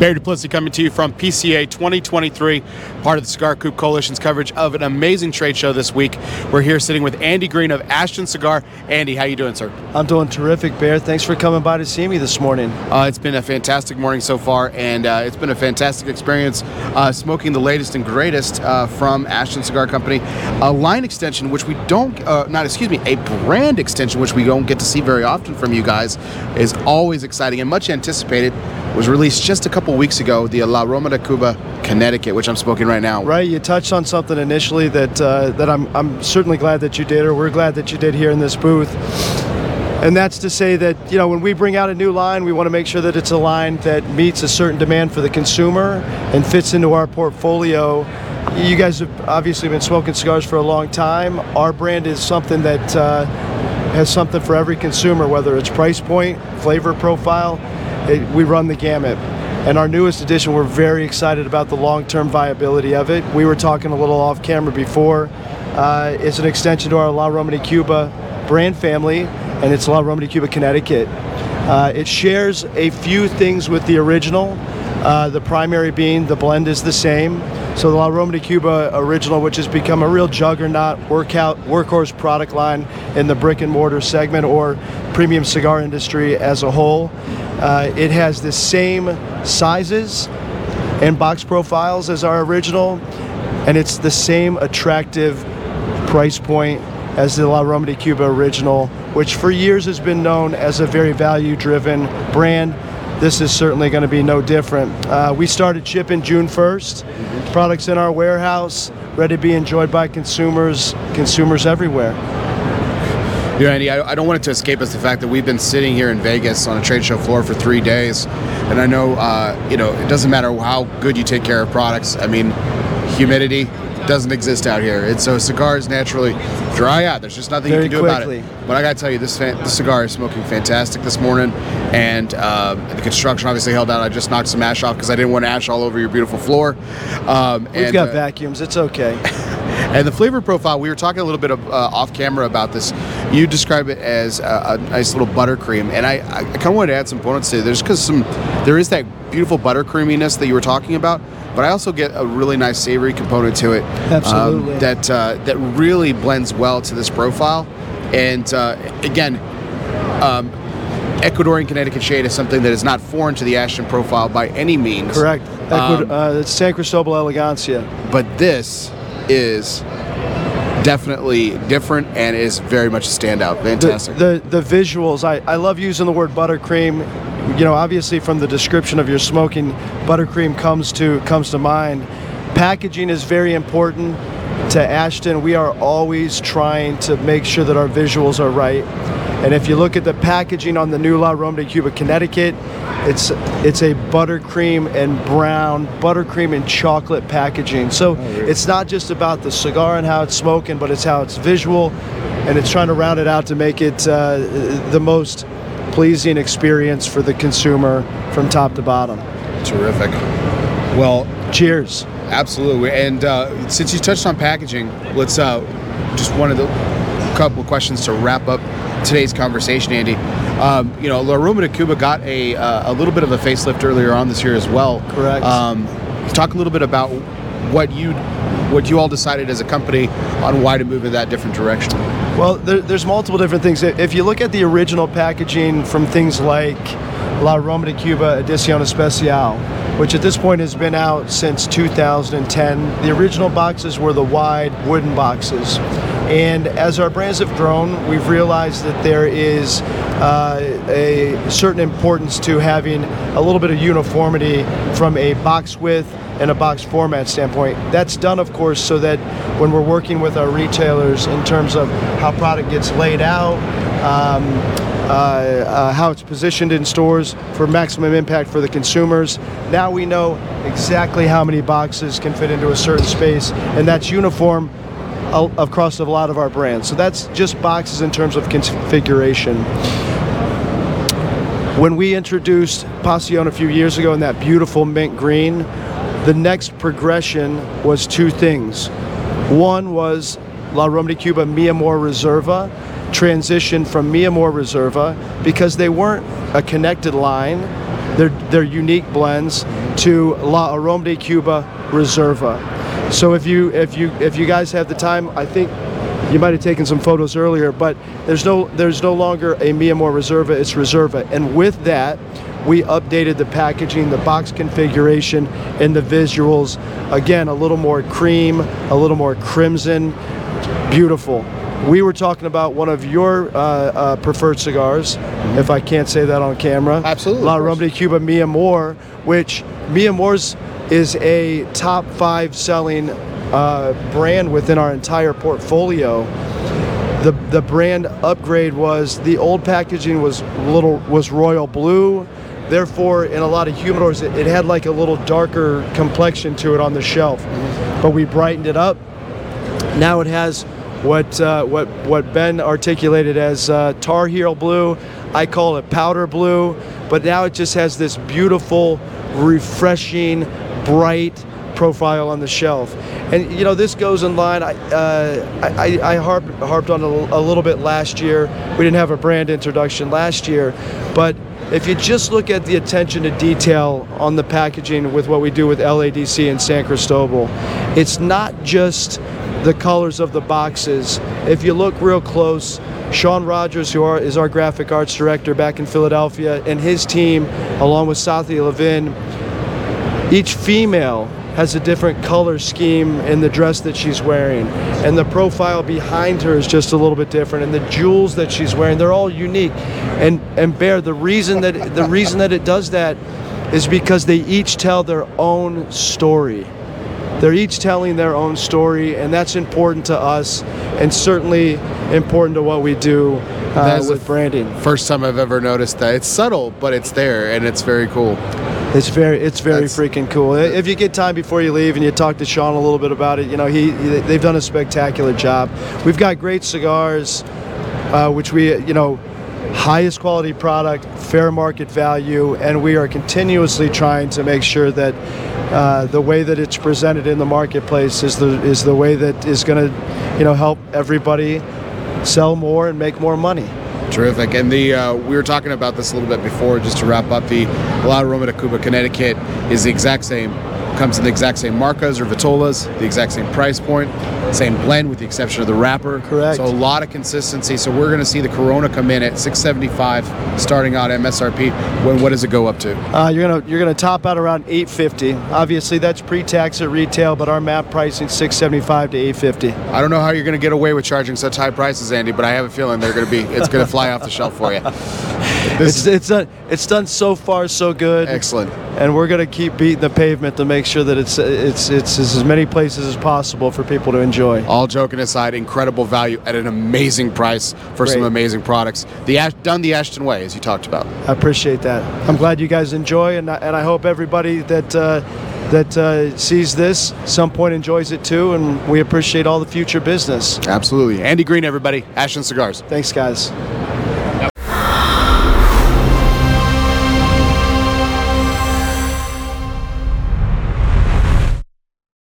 Barry Duplessis coming to you from PCA 2023, part of the Cigar Coop Coalition's coverage of an amazing trade show this week. We're here sitting with Andy Green of Ashton Cigar. Andy, how you doing, sir? I'm doing terrific, Bear. Thanks for coming by to see me this morning. Uh, it's been a fantastic morning so far, and uh, it's been a fantastic experience uh, smoking the latest and greatest uh, from Ashton Cigar Company. A line extension, which we don't, uh, not excuse me, a brand extension, which we don't get to see very often from you guys, is always exciting and much anticipated. Was released just a couple weeks ago, the La Aroma de Cuba Connecticut, which I'm smoking right now. Right, you touched on something initially that uh, that I'm I'm certainly glad that you did, or we're glad that you did here in this booth. And that's to say that you know when we bring out a new line, we want to make sure that it's a line that meets a certain demand for the consumer and fits into our portfolio. You guys have obviously been smoking cigars for a long time. Our brand is something that uh, has something for every consumer, whether it's price point, flavor profile. It, we run the gamut. And our newest edition, we're very excited about the long-term viability of it. We were talking a little off camera before. Uh, it's an extension to our La Aroma de Cuba brand family, and it's La Aroma de Cuba Connecticut. Uh, it shares a few things with the original. Uh, the primary being the blend is the same. So the La Aroma de Cuba original, which has become a real juggernaut workout workhorse product line in the brick and mortar segment or premium cigar industry as a whole. Uh, it has the same sizes and box profiles as our original, and it's the same attractive price point as the La Aroma de Cuba original, which for years has been known as a very value driven brand. This is certainly going to be no different. Uh, we started shipping June 1st. Products in our warehouse, ready to be enjoyed by consumers, consumers everywhere. You know, Andy, I, I, don't want it to escape us the fact that we've been sitting here in Vegas on a trade show floor for three days, and I know, uh, you know, it doesn't matter how good you take care of products. I mean, humidity doesn't exist out here, and so cigars naturally dry out. There's just nothing Very you can do quickly. about it. But I got to tell you, this fan, this cigar is smoking fantastic this morning, and uh, the construction obviously held out. I just knocked some ash off because I didn't want ash all over your beautiful floor. Um, We've and, got uh, vacuums, it's okay. and the flavor profile, we were talking a little bit of, uh, off camera about this. You describe it as a, a nice little buttercream, and I, I kind of wanted to add some components to it. There's because some there is that beautiful buttercreaminess that you were talking about, but I also get a really nice savory component to it. um, Absolutely. that uh, that really blends well to this profile, and uh, again. Um, Ecuadorian Connecticut shade is something that is not foreign to the Ashton profile by any means. Correct. Ecuad- Um, uh, it's San Cristobal Elegancia. but this is definitely different and is very much a standout. Fantastic. The, the, the visuals, I, I love using the word buttercream. You know, obviously from the description of your smoking, buttercream comes to comes to mind. Packaging is very important to Ashton. We are always trying to make sure that our visuals are right. And if you look at the packaging on the new La Aroma de Cuba Connecticut, it's it's a buttercream and brown, buttercream and chocolate packaging. So it's not just about the cigar and how it's smoking, but it's how it's visual, and it's trying to round it out to make it uh, the most pleasing experience for the consumer from top to bottom. Terrific. Well, Cheers. Absolutely. And uh, since you touched on packaging, let's uh, just one of the couple of questions to wrap up today's conversation, Andy. Um, you know, La Aroma de Cuba got a uh, a little bit of a facelift earlier on this year as well. Correct. Um, talk a little bit about what you what you all decided as a company on why to move in that different direction. Well, there, there's multiple different things. If you look at the original packaging from things like La Aroma de Cuba Edición Especial, which at this point has been out since 2010, the original boxes were the wide wooden boxes. And as our brands have grown, we've realized that there is uh, a certain importance to having a little bit of uniformity from a box width and a box format standpoint. That's done, of course, so that when we're working with our retailers in terms of how product gets laid out, um, Uh, uh, how it's positioned in stores for maximum impact for the consumers. Now we know exactly how many boxes can fit into a certain space, and that's uniform across a lot of our brands. So that's just boxes in terms of configuration. When we introduced Passion a few years ago in that beautiful mint green, the next progression was two things. One was La Aroma de Cuba Mi Amor Reserva, transitioned from Mi Amor Reserva because they weren't a connected line, they're, unique blends, to La Aroma de Cuba Reserva. So if you if you if you guys have the time, I think you might have taken some photos earlier, but there's no there's no longer a Mi Amor Reserva, it's Reserva. And with that, we updated the packaging, the box configuration, and the visuals. Again, a little more cream, a little more crimson. Beautiful. We were talking about one of your uh, uh, preferred cigars, if I can't say that on camera. Absolutely, La. Aroma de Cuba Mi Amor, which Mi Amor's is a top five selling uh, brand within our entire portfolio. The, the brand upgrade was the old packaging was little was royal blue therefore in a lot of humidors it, it had like a little darker complexion to it on the shelf but we brightened it up now it has what uh, what what Ben articulated as uh, tar heel blue. I call it powder blue, but now it just has this beautiful, refreshing, bright profile on the shelf. And you know this goes in line. I uh, I, I harped, harped on a, a little bit last year. We didn't have a brand introduction last year, but if you just look at the attention to detail on the packaging with what we do with LADC and San Cristobal, it's not just the colors of the boxes. If you look real close, Sean Rogers, who are, is our graphic arts director back in Philadelphia, and his team, along with Sathya Levin, each female has a different color scheme in the dress that she's wearing. And the profile behind her is just a little bit different. And the jewels that she's wearing they're all unique. And and bear the reason that the reason that it does that is because they each tell their own story they're each telling their own story and that's important to us and certainly important to what we do uh, with branding First time I've ever noticed that. It's subtle, but it's there, and it's very cool. It's very, it's very That's- freaking cool. If you get time before you leave and you talk to Sean a little bit about it, you know he, he they've done a spectacular job. We've got great cigars, uh, which we, you know, highest quality product, fair market value, and we are continuously trying to make sure that uh, the way that it's presented in the marketplace is the is the way that is going to, you know, help everybody sell more and make more money. Terrific. And the uh, we were talking about this a little bit before, just to wrap up. The La Aroma de Cuba, Connecticut, is the exact same. Comes in the exact same marcas or vitolas, the exact same price point, same blend with the exception of the wrapper. Correct. So a lot of consistency. So we're going to see the Corona come in at 675, starting out MSRP. When what does it go up to? Uh, you're gonna you're gonna top out around 850. Obviously, that's pre-tax at retail, but our map pricing 675 to 850. I don't know how you're going to get away with charging such high prices, Andy, but I have a feeling they're going to be. It's going to fly off the shelf for you. It's it's done it's done so far so good, excellent. and we're gonna keep beating the pavement to make sure that it's it's it's as many places as possible for people to enjoy. All joking aside, incredible value at an amazing price for some amazing products. The Ash- done the Ashton way, as you talked about. I appreciate that. I'm glad you guys enjoy, and I, and I hope everybody that. Uh, that uh, sees this some point enjoys it too, and we appreciate all the future business. Absolutely. Andy Green, everybody. Ashton Cigars. Thanks, guys.